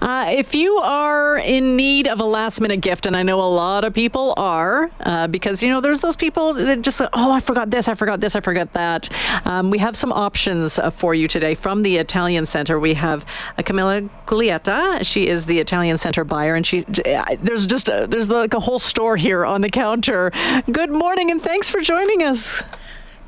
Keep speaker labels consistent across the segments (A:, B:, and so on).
A: Uh, if you are in need of a last minute gift, and I know a lot of people are, uh, because, you know, there's those people that just, oh, I forgot this, I forgot this, I forgot that. Um, we have some options uh, for you today from the Italian Center. We have uh, Camilla Cugiletta. She is the Italian Center buyer, and she uh, there's just a, there's like a whole store here on the counter. Good morning, and thanks for joining us.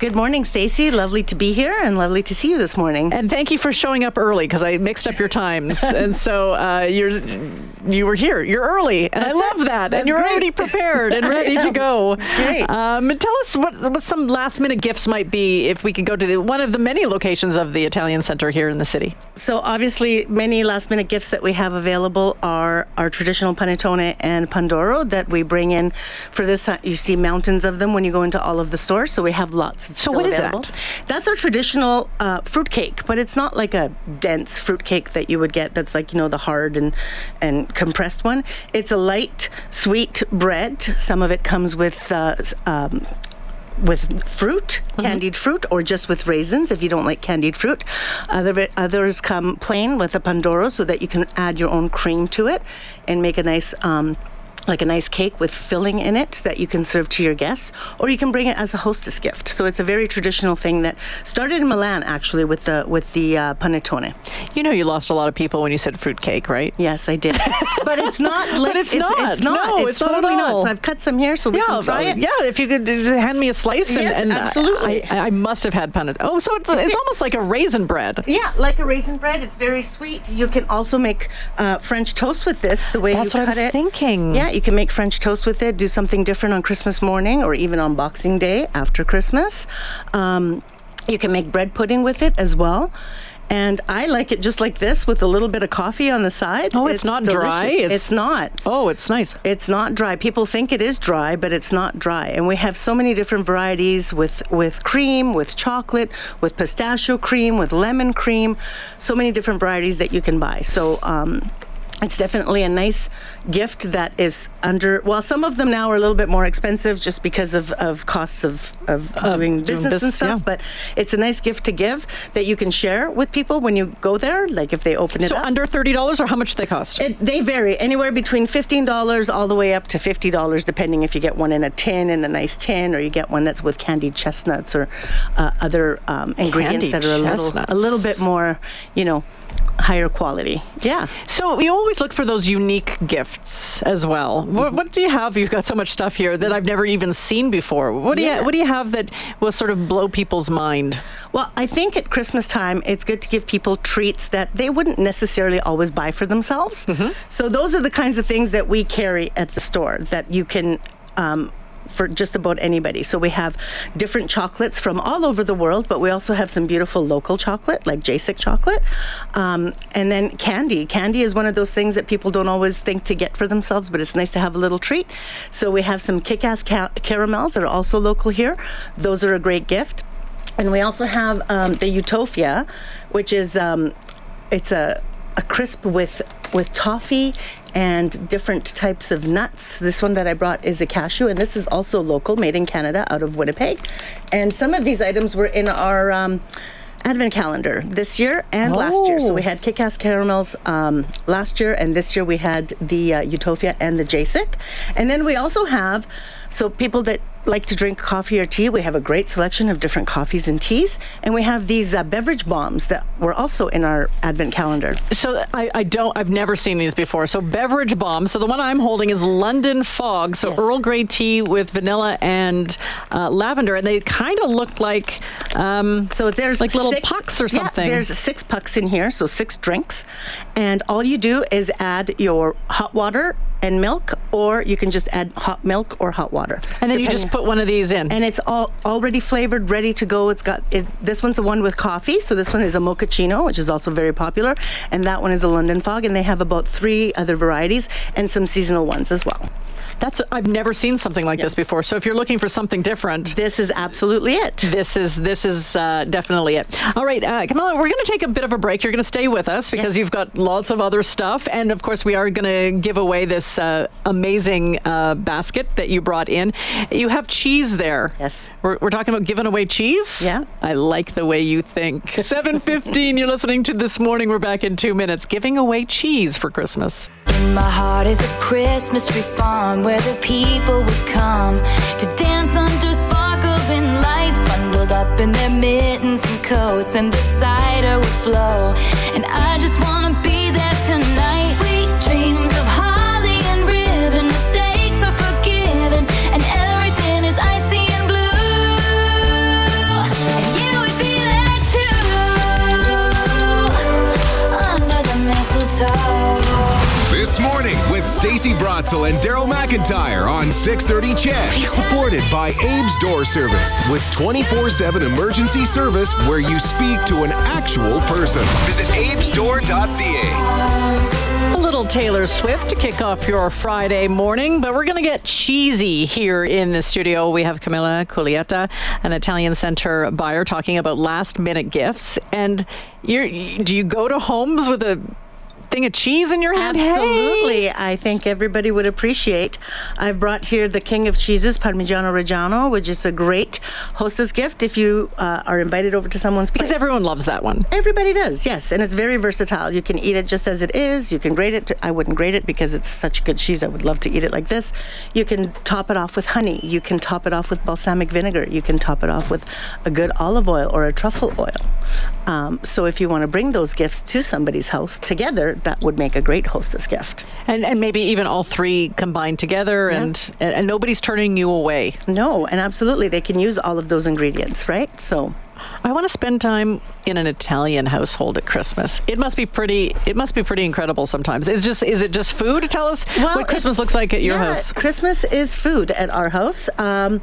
B: Good morning, Stacy. Lovely to be here and lovely to see you this morning.
A: And thank you for showing up early because I mixed up your times. and so uh, you're you were here. You're early, and That's I love it. that. That's and you're great. already prepared and ready to go.
B: Great. Um,
A: tell us what what some last minute gifts might be if we could go to the, one of the many locations of the Italian Center here in the city.
B: So obviously, many last minute gifts that we have available are our traditional panettone and pandoro that we bring in for this. You see mountains of them when you go into all of the stores. So we have lots
A: so what
B: available.
A: is that?
B: That's our traditional uh, fruit cake, but it's not like a dense fruit cake that you would get. That's like you know the hard and and compressed one. It's a light, sweet bread. Some of it comes with. Uh, um, with fruit, mm-hmm. candied fruit, or just with raisins if you don't like candied fruit. Other, others come plain with a pandoro so that you can add your own cream to it and make a nice um, like a nice cake with filling in it that you can serve to your guests, or you can bring it as a hostess gift. So it's a very traditional thing that started in Milan actually with the with the uh, panettone.
A: You know, you lost a lot of people when you said fruit cake, right?
B: Yes, I did. but it's not.
A: Like, but it's, it's, not.
B: It's not.
A: No,
B: it's, it's totally not, not. So I've cut some here so we
A: yeah,
B: can try it.
A: Yeah, if you could hand me a slice.
B: And, yes,
A: and
B: absolutely.
A: I, I, must have had panettone. Oh, so it's, it's almost like a raisin bread.
B: Yeah, like a raisin bread. It's very sweet. You can also make uh, French toast with this. The way
A: That's
B: you
A: cut
B: cut it.
A: thinking.
B: Yeah, you can make French toast with it. Do something different on Christmas morning or even on Boxing Day after Christmas. Um, you can make bread pudding with it as well. And I like it just like this with a little bit of coffee on the side.
A: Oh, it's, it's not delicious. dry.
B: It's, it's, not.
A: Oh, it's nice.
B: It's not dry. People think it is dry, but it's not dry. And we have so many different varieties with with cream, with chocolate, with pistachio cream, with lemon cream. So many different varieties that you can buy. So um, it's definitely a nice gift that is under well some of them now are a little bit more expensive just because of, of costs of, of uh, doing business and stuff yeah. but it's a nice gift to give that you can share with people when you go there like if they open it
A: so
B: up.
A: under $30 or how much do they cost
B: it, they vary anywhere between $15 all the way up to $50 depending if you get one in a tin in a nice tin or you get one that's with candied chestnuts or uh, other um, ingredients
A: candied
B: that are a
A: little
B: a little bit more you know higher quality. Yeah.
A: So we always look for those unique gifts as well. Mm-hmm. What, what, do you have? You've got so much stuff here that I've never even seen before. What do yeah. you What do you have that will sort of blow people's mind?
B: Well, I think at Christmas time it's good to give people treats that they wouldn't necessarily always buy for themselves. Mm-hmm. So those are the kinds of things that we carry at the store that you can um, for just about anybody. So we have different chocolates from all over the world, but we also have some beautiful local chocolate, like Jacek chocolate. Um, and then candy. Candy is one of those things that people don't always think to get for themselves, but it's nice to have a little treat. So we have some kick ass ca- caramels that are also local here. Those are a great gift. And we also have um, the Utopia, which is um, it's a, a crisp with with toffee and different types of nuts. This one that I brought is a cashew, and this is also local, made in Canada, out of Winnipeg. And some of these items were in our um, advent calendar this year and oh. last year. So we had Kick-Ass caramels um, last year, and this year we had the uh, Utopia and the Jacek. And then we also have so people that like to drink coffee or tea, we have a great selection of different coffees and teas, and we have these uh, beverage bombs that were also in our advent calendar.
A: So I, I, don't, I've never seen these before. So beverage bombs. So the one I'm holding is London Fog. So yes. Earl Grey tea with vanilla and uh, lavender, and they kind of look like um,
B: so there's
A: like little
B: six,
A: pucks or something.
B: Yeah, there's six pucks in here, so six drinks, and all you do is add your hot water and milk, or you can just add hot milk or hot water.
A: And then you just put one of these in.
B: And it's all already flavored, ready to go. It's got it, this one's the one with coffee, so this one is a mochaccino, which is also very popular, and that one is a London Fog, and they have about three other varieties and some seasonal ones as well.
A: That's I've never seen something like this before. So if you're looking for something different,
B: This is absolutely it.
A: this is this is uh, definitely it. All right, uh, Camilla, we're going to take a bit of a break. You're going to stay with us because
B: Yes.
A: you've got lots of other stuff, and of course, we are going to give away this uh, amazing uh, basket that you brought in. You have cheese there.
B: Yes.
A: We're, we're talking about giving away cheese.
B: Yeah.
A: I like the way you think. Seven fifteen. You're listening to this morning. We're back in two minutes. Giving away cheese for Christmas.
C: My heart is a Christmas tree farm where the people would come to dance under sparkling lights, bundled up in their mittens and coats, and the cider would flow. And I just wanna
D: Stacey Brotzel and Daryl McIntyre on 630 CHED. Supported by Abe's Door Service with 24-7 emergency service where you speak to an actual person. Visit abesdoor.ca.
A: A little Taylor Swift to kick off your Friday morning, but we're going to get cheesy here in the studio. We have Camilla Cugiletta, an Italian Center buyer, talking about last minute gifts. And do you go to homes with a thing of cheese in your hand? Hey!
B: Absolutely. I think everybody would appreciate. I've brought here the king of cheeses, Parmigiano Reggiano, which is a great hostess gift if you uh, are invited over to someone's place.
A: Because everyone loves that one.
B: Everybody does, yes, and it's very versatile. You can eat it just as it is. You can grate it. To, I wouldn't grate it because it's such good cheese. I would love to eat it like this. You can top it off with honey. You can top it off with balsamic vinegar. You can top it off with a good olive oil or a truffle oil. Um, so if you want to bring those gifts to somebody's house together, that would make a great hostess gift.
A: And, and maybe even all three combined together, and, and nobody's turning you away.
B: No, and absolutely, they can use all of those ingredients, right? So.
A: I want to spend time in an Italian household at Christmas. It must be pretty. It must be pretty incredible sometimes. Is just is it just food? Tell us what Christmas looks like at your
B: yeah,
A: house.
B: Christmas is food at our house. Um,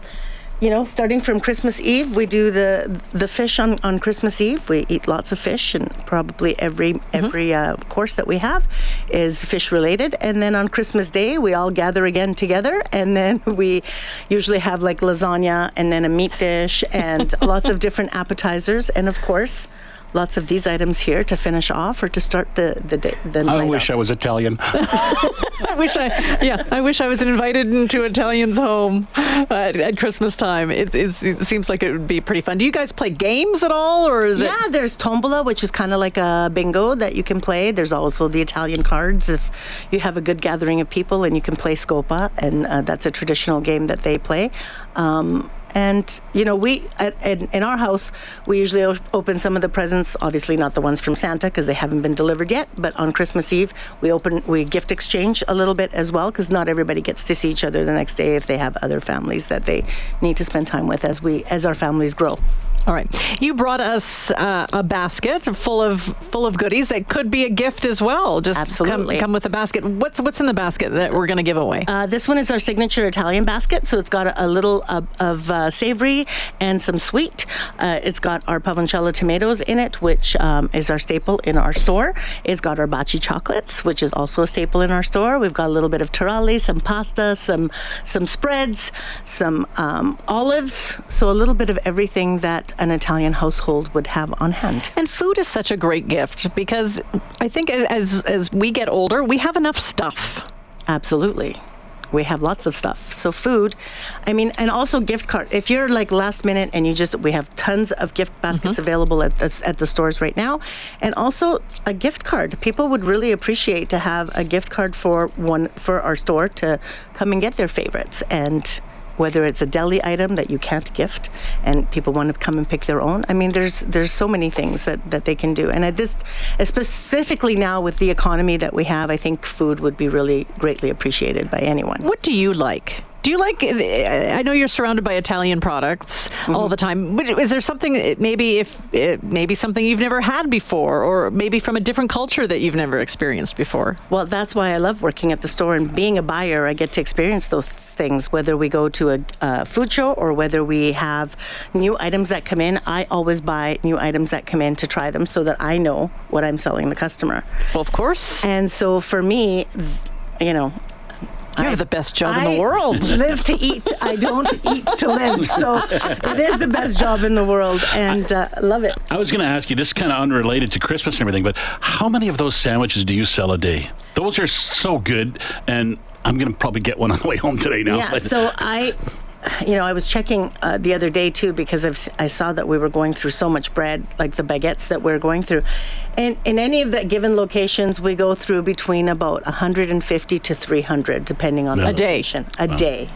B: you know, starting from Christmas Eve, we do the the fish on, on Christmas Eve. We eat lots of fish, and probably every
A: Mm-hmm.
B: every uh, course that we have is fish related. And then on Christmas Day, we all gather again together, and then we usually have like lasagna, and then a meat dish, and lots of different appetizers, and of course. Lots of these items here to finish off or to start the the day. The
E: I wish
B: off.
E: I was Italian.
A: I wish I, yeah, I wish I was invited into Italian's home uh, at, at Christmas time. It, it, it seems like it would be pretty fun. Do you guys play games at all, or is it?
B: Yeah, there's tombola, which is kind of like a bingo that you can play. There's also the Italian cards if you have a good gathering of people, and you can play Scopa, and uh, that's a traditional game that they play. Um, and you know, we at, in, in our house we usually o- open some of the presents. Obviously, not the ones from Santa because they haven't been delivered yet. But on Christmas Eve, we open we gift exchange a little bit as well because not everybody gets to see each other the next day if they have other families that they need to spend time with as we as our families grow.
A: All right, you brought us uh, a basket full of full of goodies that could be a gift as well. Just
B: Absolutely.
A: come, come with a basket. What's what's in the basket that we're going to give away?
B: Uh, this one is our signature Italian basket, so it's got a, a little uh, of uh, savory and some sweet. Uh, it's got our pavoncella tomatoes in it, which um, is our staple in our store. It's got our baci chocolates, which is also a staple in our store. We've got a little bit of taralli, some pasta, some some spreads, some um, olives. So a little bit of everything that an Italian household would have on hand.
A: And food is such a great gift because I think as as we get older, we have enough stuff.
B: Absolutely. We have lots of stuff. So food, I mean, and also gift card. If you're like last minute and you just, we have tons of gift baskets mm-hmm. available at the, at the stores right now, and also a gift card. People would really appreciate to have a gift card for one for our store to come and get their favorites and. Whether it's a deli item that you can't gift, and people want to come and pick their own. I mean, there's there's so many things that, that they can do, and at this, specifically now with the economy that we have, I think food would be really greatly appreciated by anyone.
A: What do you like? Do you like? I know you're surrounded by Italian products all mm-hmm. the time, but is there something maybe if maybe something you've never had before, or maybe from a different culture that you've never experienced before?
B: Well, that's why I love working at the store and being a buyer. I get to experience those things, whether we go to a, a food show or whether we have new items that come in. I always buy new items that come in to try them so that I know what I'm selling the customer.
A: Well, of course.
B: And so for me, you know,
A: You have the best job in the
B: I
A: world.
B: live to eat. I don't eat to live. So it is the best job in the world, and uh, love it.
E: I was going to ask you, this is kind of unrelated to Christmas and everything, but how many of those sandwiches do you sell a day? Those are so good, and I'm going to probably get one on the way home today now.
B: Yeah.
E: but-
B: So I, you know, I was checking uh, the other day too because I've, I saw that we were going through so much bread, like the baguettes that we're going through, and in any of the given locations, we go through between about 150 to 300, depending on the
E: A
A: day.
B: location. A day.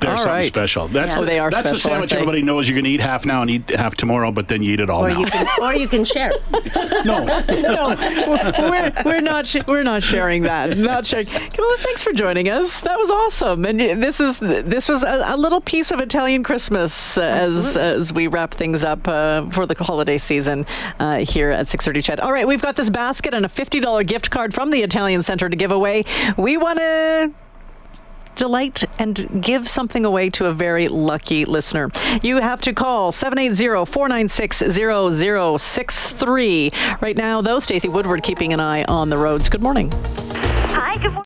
E: They're
A: All
E: something
A: right.
E: special. That's
B: Yeah.
E: the,
A: They are
E: that's the sandwich everybody knows you're going to eat half now and eat half tomorrow, but then you eat it all
B: Or
E: now.
B: you can, or you can share.
E: no,
A: no, we're, we're not sh- we're not sharing that. Not sharing. Camilla, thanks for joining us. That was awesome. And this is this was a, a little piece of Italian Christmas uh, as as we wrap things up uh, for the holiday season uh, here at 6:30 CHED. All right, we've got this basket and a $50 gift card from the Italian Center to give away. We want to delight and give something away to a very lucky listener. You have to call 780-496-0063. Right now, though, Stacey Woodward keeping an eye on the roads. Good morning.
F: Hi, good morning.